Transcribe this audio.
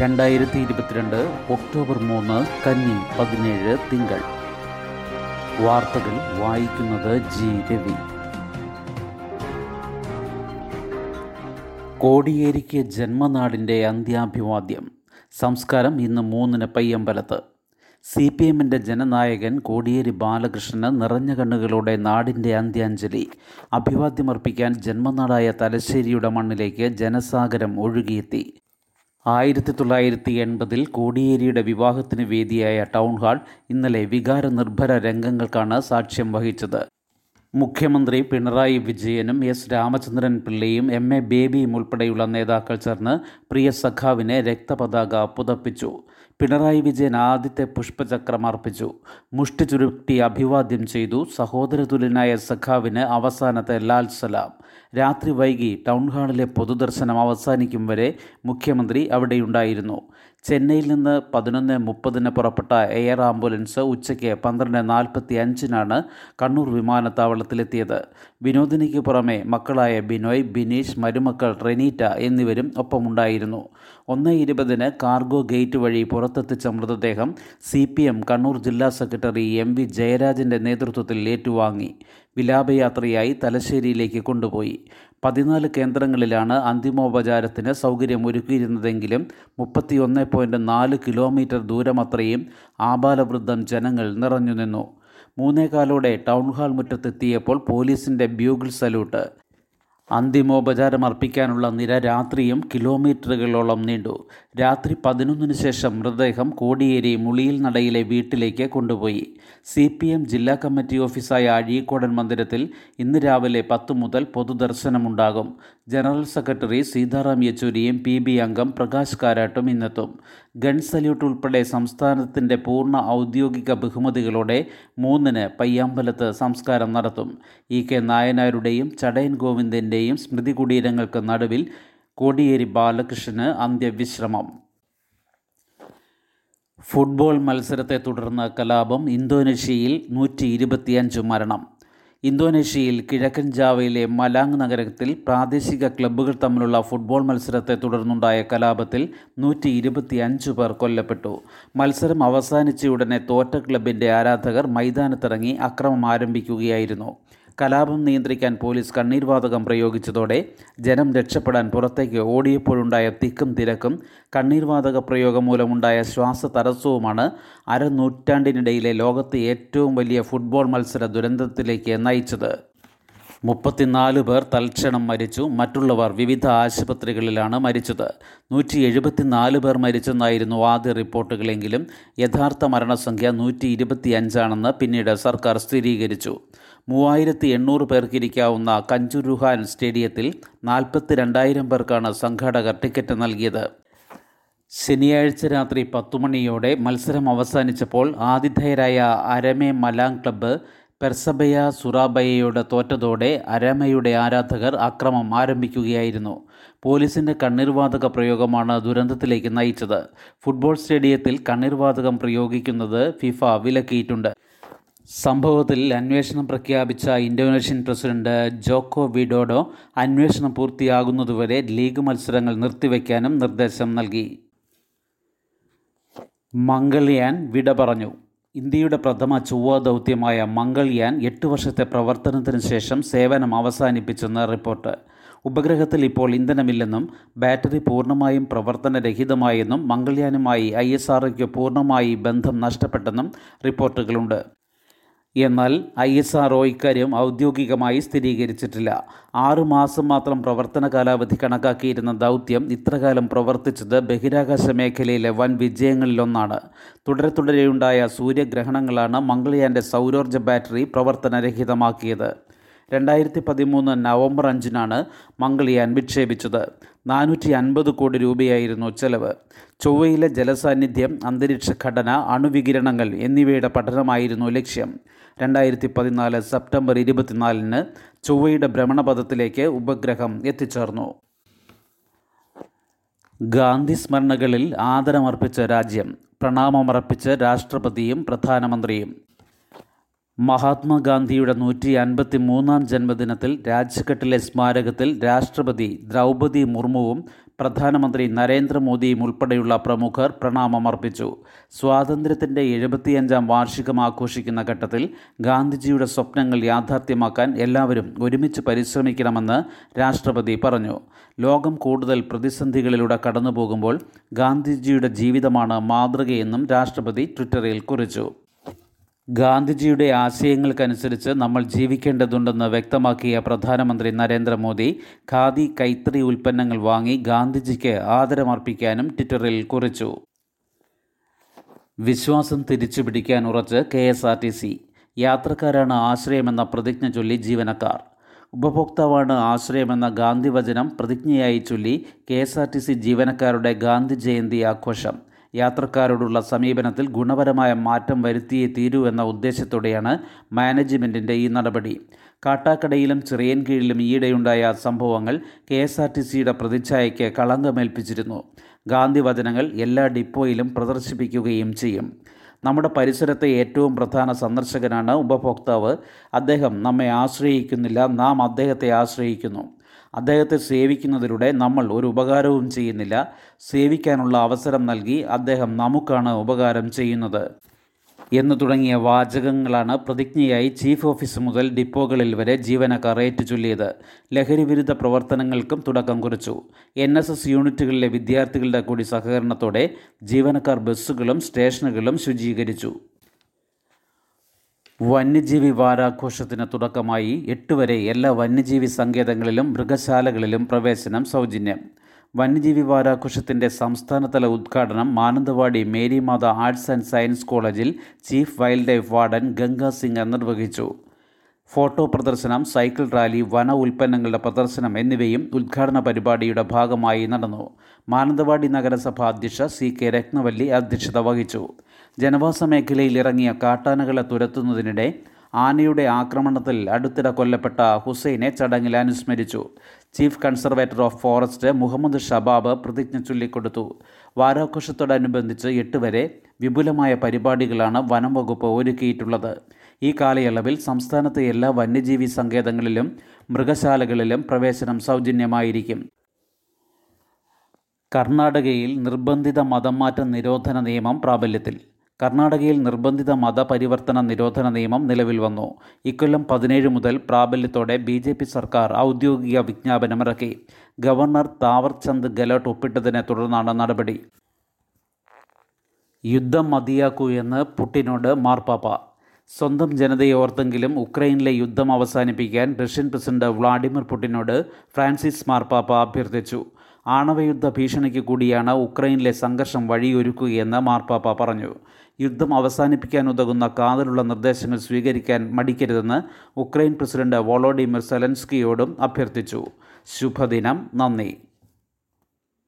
രണ്ടായിരത്തി ഇരുപത്തിരണ്ട് ഒക്ടോബർ മൂന്ന് കന്നി പതിനേഴ് തിങ്കൾ. വാർത്തകൾ വായിക്കുന്നത് ജി രവി. കോടിയേരിക്ക് ജന്മനാടിന്റെ അന്ത്യാഭിവാദ്യം. സംസ്കാരം ഇന്ന് മൂന്നിന് പയ്യമ്പലത്ത്. സി പി എമ്മിന്റെ ജനനായകൻ കോടിയേരി ബാലകൃഷ്ണന് നിറഞ്ഞ കണ്ണുകളോടെ നാടിന്റെ അന്ത്യാഞ്ജലി. അഭിവാദ്യമർപ്പിക്കാൻ ജന്മനാടായ തലശ്ശേരിയുടെ മണ്ണിലേക്ക് ജനസാഗരം ഒഴുകിയെത്തി. ആയിരത്തി തൊള്ളായിരത്തി എൺപതിൽ കോടിയേരിയുടെ വിവാഹത്തിന് വേദിയായ ടൗൺ ഹാൾ ഇന്നലെ വികാരനിർഭര രംഗങ്ങൾക്കാണ് സാക്ഷ്യം വഹിച്ചത്. മുഖ്യമന്ത്രി പിണറായി വിജയനും എസ് രാമചന്ദ്രൻ പിള്ളയും എം എ ബേബിയും ഉൾപ്പെടെയുള്ള നേതാക്കൾ ചേർന്ന് പ്രിയ സഖാവിനെ രക്തപതാക പുതപ്പിച്ചു. പിണറായി വിജയൻ ആദ്യത്തെ പുഷ്പചക്രം അർപ്പിച്ചു. മുഷ്ടി ചുരുട്ടി അഭിവാദ്യം ചെയ്തു. സഹോദരതുല്യനായ സഖാവിന് അവസാനത്തെ ലാൽ സലാം. രാത്രി വൈകി ടൗൺ ഹാളിലെ പൊതുദർശനം അവസാനിക്കും വരെ മുഖ്യമന്ത്രി അവിടെയുണ്ടായിരുന്നു. ചെന്നൈയിൽ നിന്ന് പതിനൊന്ന് മുപ്പതിന് പുറപ്പെട്ട എയർ ആംബുലൻസ് ഉച്ചയ്ക്ക് പന്ത്രണ്ട് നാൽപ്പത്തി അഞ്ചിനാണ് കണ്ണൂർ വിമാനത്താവളത്തിലെത്തിയത്. വിനോദിനിക്ക് പുറമെ മക്കളായ ബിനോയ് ബിനീഷ് മരുമക്കൾ റെനീറ്റ എന്നിവരും ഒപ്പമുണ്ടായിരുന്നു. ഒന്ന് ഇരുപതിന് കാർഗോ ഗേറ്റ് വഴി പുറത്തെത്തിച്ച മൃതദേഹം സി പി എം കണ്ണൂർ ജില്ലാ സെക്രട്ടറി എം വി ജയരാജന്റെ നേതൃത്വത്തിൽ ഏറ്റുവാങ്ങി. വിലാപയാത്രയായി തലശ്ശേരിയിലേക്ക് കൊണ്ടുപോയി. പതിനാല് കേന്ദ്രങ്ങളിലാണ് അന്തിമോപചാരത്തിന് സൗകര്യമൊരുക്കിയിരുന്നതെങ്കിലും മുപ്പത്തിയൊന്ന് പോയിന്റ് നാല് കിലോമീറ്റർ ദൂരമത്രയും ആബാലവൃദ്ധം ജനങ്ങൾ നിറഞ്ഞുനിന്നു. മൂന്നേകാലോടെ ടൗൺ ഹാൾ മുറ്റത്തെത്തിയപ്പോൾ പോലീസിന്റെ ബ്യൂഗിൾ സല്യൂട്ട്. അന്തിമോപചാരം അർപ്പിക്കാനുള്ള നിര രാത്രിയും കിലോമീറ്ററുകളോളം നീണ്ടു. രാത്രി പതിനൊന്നിന് ശേഷം മൃതദേഹം കോടിയേരി മുളിയിൽ നടയിലെ വീട്ടിലേക്ക് കൊണ്ടുപോയി. സി പി എം ജില്ലാ കമ്മിറ്റി ഓഫീസായ അഴീക്കോടൻ മന്ദിരത്തിൽ ഇന്ന് രാവിലെ പത്തു മുതൽ പൊതുദർശനമുണ്ടാകും. ജനറൽ സെക്രട്ടറി സീതാറാം യെച്ചൂരിയും പി ബി അംഗം പ്രകാശ് കാരാട്ടും ഇന്നെത്തും. ഗൺ സല്യൂട്ട് ഉൾപ്പെടെ സംസ്ഥാനത്തിന്റെ പൂർണ ഔദ്യോഗിക ബഹുമതികളോടെ മൂന്നിന് പയ്യാമ്പലത്ത് സംസ്കാരം നടത്തും. ഇ കെ നായനാരുടെയും ചടയൻ ഗോവിന്ദന്റെയും സ്മൃതി കുടീരങ്ങൾക്ക് നടുവിൽ കോടിയേരി ബാലകൃഷ്ണന് അന്ത്യവിശ്രമം. ഫുട്ബോൾ മത്സരത്തെ തുടർന്ന് കലാപം ഇന്തോനേഷ്യയിൽ നൂറ്റി ഇരുപത്തിയഞ്ച് മരണം. ഇന്തോനേഷ്യയിൽ കിഴക്കൻ ജാവയിലെ മലാങ് നഗരത്തിൽ പ്രാദേശിക ക്ലബ്ബുകൾ തമ്മിലുള്ള ഫുട്ബോൾ മത്സരത്തെ തുടർന്നുണ്ടായ കലാപത്തിൽ നൂറ്റി ഇരുപത്തിയഞ്ച് പേർ കൊല്ലപ്പെട്ടു. മത്സരം അവസാനിച്ചയുടനെ തോറ്റ ക്ലബിന്റെ ആരാധകർ മൈതാനത്തിറങ്ങി അക്രമം ആരംഭിക്കുകയായിരുന്നു. കലാപം നിയന്ത്രിക്കാൻ പോലീസ് കണ്ണീർവാതകം പ്രയോഗിച്ചതോടെ ജനം രക്ഷപ്പെടാൻ പുറത്തേക്ക് ഓടിയപ്പോഴുണ്ടായ തിക്കും തിരക്കും കണ്ണീർവാതക പ്രയോഗം മൂലമുണ്ടായ ശ്വാസ തടസ്സവുമാണ് അരനൂറ്റാണ്ടിനിടയിലെ ലോകത്തെ ഏറ്റവും വലിയ ഫുട്ബോൾ മത്സര ദുരന്തത്തിലേക്ക് നയിച്ചത്. മുപ്പത്തിനാല് പേർ തൽക്ഷണം മരിച്ചു. മറ്റുള്ളവർ വിവിധ ആശുപത്രികളിലാണ് മരിച്ചത്. നൂറ്റി എഴുപത്തിനാല് പേർ മരിച്ചെന്നായിരുന്നു ആദ്യ റിപ്പോർട്ടുകളെങ്കിലും. യഥാർത്ഥ മരണസംഖ്യ നൂറ്റി ഇരുപത്തി അഞ്ചാണെന്ന് പിന്നീട് സർക്കാർ സ്ഥിരീകരിച്ചു. മൂവായിരത്തി എണ്ണൂറ് പേർക്കിരിക്കാവുന്ന കഞ്ചുരുഹാൻ സ്റ്റേഡിയത്തിൽ നാൽപ്പത്തി രണ്ടായിരം പേർക്കാണ് സംഘാടകർ ടിക്കറ്റ് നൽകിയത്. ശനിയാഴ്ച രാത്രി പത്തുമണിയോടെ മത്സരം അവസാനിച്ചപ്പോൾ ആതിഥേയരായ അരമേ മലാങ് ക്ലബ്ബ് പെർസബയ സുറാബയയോട് തോറ്റതോടെ അരമയുടെ ആരാധകർ അക്രമം ആരംഭിക്കുകയായിരുന്നു. പോലീസിന്റെ കണ്ണീർവാതക പ്രയോഗമാണ് ദുരന്തത്തിലേക്ക് നയിച്ചത്. ഫുട്ബോൾ സ്റ്റേഡിയത്തിൽ കണ്ണീർവാതകം പ്രയോഗിക്കുന്നത് ഫിഫ വിലക്കിയിട്ടുണ്ട്. സംഭവത്തിൽ അന്വേഷണം പ്രഖ്യാപിച്ച ഇന്തോനേഷ്യൻ പ്രസിഡന്റ് ജോക്കോ വിഡോഡോ അന്വേഷണം പൂർത്തിയാകുന്നതുവരെ ലീഗ് മത്സരങ്ങൾ നിർത്തിവെക്കാനും നിർദ്ദേശം നൽകി. മംഗൾയാൻ വിട പറഞ്ഞു. ഇന്ത്യയുടെ പ്രഥമ ചൊവ്വ ദൗത്യമായ മംഗൾയാൻ എട്ട് വർഷത്തെ പ്രവർത്തനത്തിന് ശേഷം സേവനം അവസാനിപ്പിച്ചെന്ന് റിപ്പോർട്ട്. ഉപഗ്രഹത്തിൽ ഇപ്പോൾ ഇന്ധനമില്ലെന്നും ബാറ്ററി പൂർണമായും പ്രവർത്തനരഹിതമായെന്നും മംഗൾയാനുമായി ഐ എസ് ആർഒയ്ക്ക് പൂർണമായി ബന്ധം നഷ്ടപ്പെട്ടെന്നും റിപ്പോർട്ടുകളുണ്ട്. എന്നാൽ ഐ എസ് ആർ ഒ ഇക്കാര്യം ഔദ്യോഗികമായി സ്ഥിരീകരിച്ചിട്ടില്ല. ആറുമാസം മാത്രം പ്രവർത്തന കാലാവധി കണക്കാക്കിയിരുന്ന ദൗത്യം ഇത്രകാലം പ്രവർത്തിച്ചത് ബഹിരാകാശ മേഖലയിലെ വൻ വിജയങ്ങളിലൊന്നാണ്. തുടരെ തുടരെയുണ്ടായ സൂര്യഗ്രഹണങ്ങളാണ് മംഗൾയാന്റെ സൗരോർജ ബാറ്ററി പ്രവർത്തനരഹിതമാക്കിയത്. രണ്ടായിരത്തി പതിമൂന്ന് നവംബർ അഞ്ചിനാണ് മംഗളിയാൻ വിക്ഷേപിച്ചത്. നാനൂറ്റി അൻപത് കോടി രൂപയായിരുന്നു ചെലവ്. ചൊവ്വയിലെ ജലസാന്നിധ്യം അന്തരീക്ഷ ഘടന അണുവികിരണങ്ങൾ എന്നിവയുടെ പഠനമായിരുന്നു ലക്ഷ്യം. രണ്ടായിരത്തി പതിനാല് സെപ്റ്റംബർ ഇരുപത്തിനാലിന് ചൊവ്വയുടെ ഭ്രമണപഥത്തിലേക്ക് ഉപഗ്രഹം എത്തിച്ചേർന്നു. ഗാന്ധി സ്മരണകളിൽ ആദരമർപ്പിച്ച രാജ്യം പ്രണാമമർപ്പിച്ച് രാഷ്ട്രപതിയും പ്രധാനമന്ത്രിയും. മഹാത്മാഗാന്ധിയുടെ നൂറ്റി അൻപത്തി മൂന്നാം ജന്മദിനത്തിൽ രാജ്ഘട്ടിലെ സ്മാരകത്തിൽ രാഷ്ട്രപതി ദ്രൗപദി മുർമുവും പ്രധാനമന്ത്രി നരേന്ദ്രമോദിയും ഉൾപ്പെടെയുള്ള പ്രമുഖർ പ്രണാമമർപ്പിച്ചു. സ്വാതന്ത്ര്യത്തിന്റെ എഴുപത്തിയഞ്ചാം വാർഷികം ആഘോഷിക്കുന്ന ഘട്ടത്തിൽ ഗാന്ധിജിയുടെ സ്വപ്നങ്ങൾ യാഥാർത്ഥ്യമാക്കാൻ എല്ലാവരും ഒരുമിച്ച് പരിശ്രമിക്കണമെന്ന് രാഷ്ട്രപതി പറഞ്ഞു. ലോകം കൂടുതൽ പ്രതിസന്ധികളിലൂടെ കടന്നുപോകുമ്പോൾ ഗാന്ധിജിയുടെ ജീവിതമാണ് മാതൃകയെന്നും രാഷ്ട്രപതി ട്വിറ്ററിൽ കുറിച്ചു. ഗാന്ധിജിയുടെ ആശയങ്ങൾക്കനുസരിച്ച് നമ്മൾ ജീവിക്കേണ്ടതുണ്ടെന്ന് വ്യക്തമാക്കിയ പ്രധാനമന്ത്രി നരേന്ദ്രമോദി ഖാദി കൈത്തറി ഉൽപ്പന്നങ്ങൾ വാങ്ങി ഗാന്ധിജിക്ക് ആദരമർപ്പിക്കാനും ട്വിറ്ററിൽ കുറിച്ചു. വിശ്വാസം തിരിച്ചുപിടിക്കാൻ ഉറച്ച് K S R T C. യാത്രക്കാരാണ് ആശ്രയമെന്ന പ്രതിജ്ഞ ചൊല്ലി ജീവനക്കാർ. ഉപഭോക്താവാണ് ആശ്രയമെന്ന ഗാന്ധി വചനം പ്രതിജ്ഞയായി ചൊല്ലി K S R T C ജീവനക്കാരുടെ ഗാന്ധി ജയന്തി ആഘോഷം. യാത്രക്കാരോടുള്ള സമീപനത്തിൽ ഗുണപരമായ മാറ്റം വരുത്തിയേ തീരൂ എന്ന ഉദ്ദേശത്തോടെയാണ് മാനേജ്മെന്റിന്റെ ഈ നടപടി. കാട്ടാക്കടയിലും ചിറയൻകീഴിലും ഈയിടെയുണ്ടായ സംഭവങ്ങൾ കെ എസ് ആർ ടി സിയുടെ പ്രതിച്ഛായയ്ക്ക് കളങ്കമേൽപ്പിച്ചിരുന്നു. ഗാന്ധി വചനങ്ങൾ എല്ലാ ഡിപ്പോയിലും പ്രദർശിപ്പിക്കുകയും ചെയ്യും. നമ്മുടെ പരിസരത്തെ ഏറ്റവും പ്രധാന സന്ദർശകനാണ് ഉപഭോക്താവ്. അദ്ദേഹം നമ്മെ ആശ്രയിക്കുന്നില്ല നാം അദ്ദേഹത്തെ ആശ്രയിക്കുന്നു. അദ്ദേഹത്തെ സേവിക്കുന്നതിലൂടെ നമ്മൾ ഒരു ഉപകാരവും ചെയ്യുന്നില്ല. സേവിക്കാനുള്ള അവസരം നൽകി അദ്ദേഹം നമുക്കാണ് ഉപകാരം ചെയ്യുന്നത്. എന്ന് തുടങ്ങിയ വാചകങ്ങളാണ് പ്രതിജ്ഞയായി ചീഫ് ഓഫീസ് മുതൽ ഡിപ്പോകളിൽ വരെ ജീവനക്കാർ ഏറ്റുചൊല്ലിയത്. ലഹരിവിരുദ്ധ പ്രവർത്തനങ്ങൾക്കും തുടക്കം കുറിച്ചു. എൻ എസ് എസ് യൂണിറ്റുകളിലെ വിദ്യാർത്ഥികളുടെ കൂടി സഹകരണത്തോടെ ജീവനക്കാർ ബസ്സുകളും സ്റ്റേഷനുകളും ശുചീകരിച്ചു. വന്യജീവി വാരാഘോഷത്തിന് തുടക്കമായി. എട്ട് വരെ എല്ലാ വന്യജീവി സങ്കേതങ്ങളിലും മൃഗശാലകളിലും പ്രവേശനം സൗജന്യം. വന്യജീവി വാരാഘോഷത്തിന്റെ സംസ്ഥാനതല ഉദ്ഘാടനം Mananthavady Marymatha arts and science കോളേജിൽ chief wildlife warden Ganga Singh നിർവഹിച്ചു. ഫോട്ടോ പ്രദർശനം സൈക്കിൾ റാലി വന ഉൽപ്പന്നങ്ങളുടെ പ്രദർശനം എന്നിവയും ഉദ്ഘാടന പരിപാടിയുടെ ഭാഗമായി നടന്നു. മാനന്തവാടി നഗരസഭ അധ്യക്ഷ സി കെ രത്നവല്ലി അധ്യക്ഷത വഹിച്ചു. ജനവാസ മേഖലയിൽ ഇറങ്ങിയ കാട്ടാനകളെ തുരത്തുന്നതിനിടെ ആനയുടെ ആക്രമണത്തിൽ അടുത്തിടെ കൊല്ലപ്പെട്ട ഹുസൈനെ ചടങ്ങിൽ അനുസ്മരിച്ചു. Chief conservator of forest Muhammad Shabab പ്രതിജ്ഞ ചൊല്ലിക്കൊടുത്തു. വാരാഘോഷത്തോടനുബന്ധിച്ച് എട്ട് വരെ വിപുലമായ പരിപാടികളാണ് വനം വകുപ്പ് ഒരുക്കിയിട്ടുള്ളത്. ഈ കാലയളവിൽ സംസ്ഥാനത്തെ എല്ലാ വന്യജീവി സങ്കേതങ്ങളിലും മൃഗശാലകളിലും പ്രവേശനം സൗജന്യമായിരിക്കും. കർണാടകയിൽ നിർബന്ധിത മതംമാറ്റ നിരോധന നിയമം പ്രാബല്യത്തിൽ. കർണാടകയിൽ നിർബന്ധിത മതപരിവർത്തന നിരോധന നിയമം നിലവിൽ വന്നു. ഇക്കൊല്ലം പതിനേഴ് മുതൽ പ്രാബല്യത്തോടെ ബി ജെ പി സർക്കാർ ഔദ്യോഗിക വിജ്ഞാപനമിറക്കി ഗവർണർ താവർചന്ദ് ഗെലോട്ട് ഒപ്പിട്ടതിനെ തുടർന്നാണ് നടപടി. യുദ്ധം മതിയാക്കൂ എന്ന് പുട്ടിനോട് മാർപ്പാപ്പ. സ്വന്തം ജനതയെ ഓർത്തെങ്കിലും ഉക്രൈനിലെ യുദ്ധം അവസാനിപ്പിക്കാൻ റഷ്യൻ പ്രസിഡന്റ് വ്ളാഡിമിർ പുടിനോട് ഫ്രാൻസിസ് മാർപ്പാപ്പ അഭ്യർത്ഥിച്ചു. ആണവയുദ്ധ ഭീഷണിക്ക് കൂടിയാണ് ഉക്രൈനിലെ സംഘർഷം വഴിയൊരുക്കുകയെന്ന് മാർപ്പാപ്പ പറഞ്ഞു. യുദ്ധം അവസാനിപ്പിക്കാൻ ഉതകുന്ന കാതലുള്ള നിർദ്ദേശങ്ങൾ സ്വീകരിക്കാൻ മടിക്കരുതെന്ന് ഉക്രൈൻ പ്രസിഡന്റ് വോളോഡിമിർ സെലൻസ്കിയോടും അഭ്യർത്ഥിച്ചു. ശുഭദിനം. നന്ദി.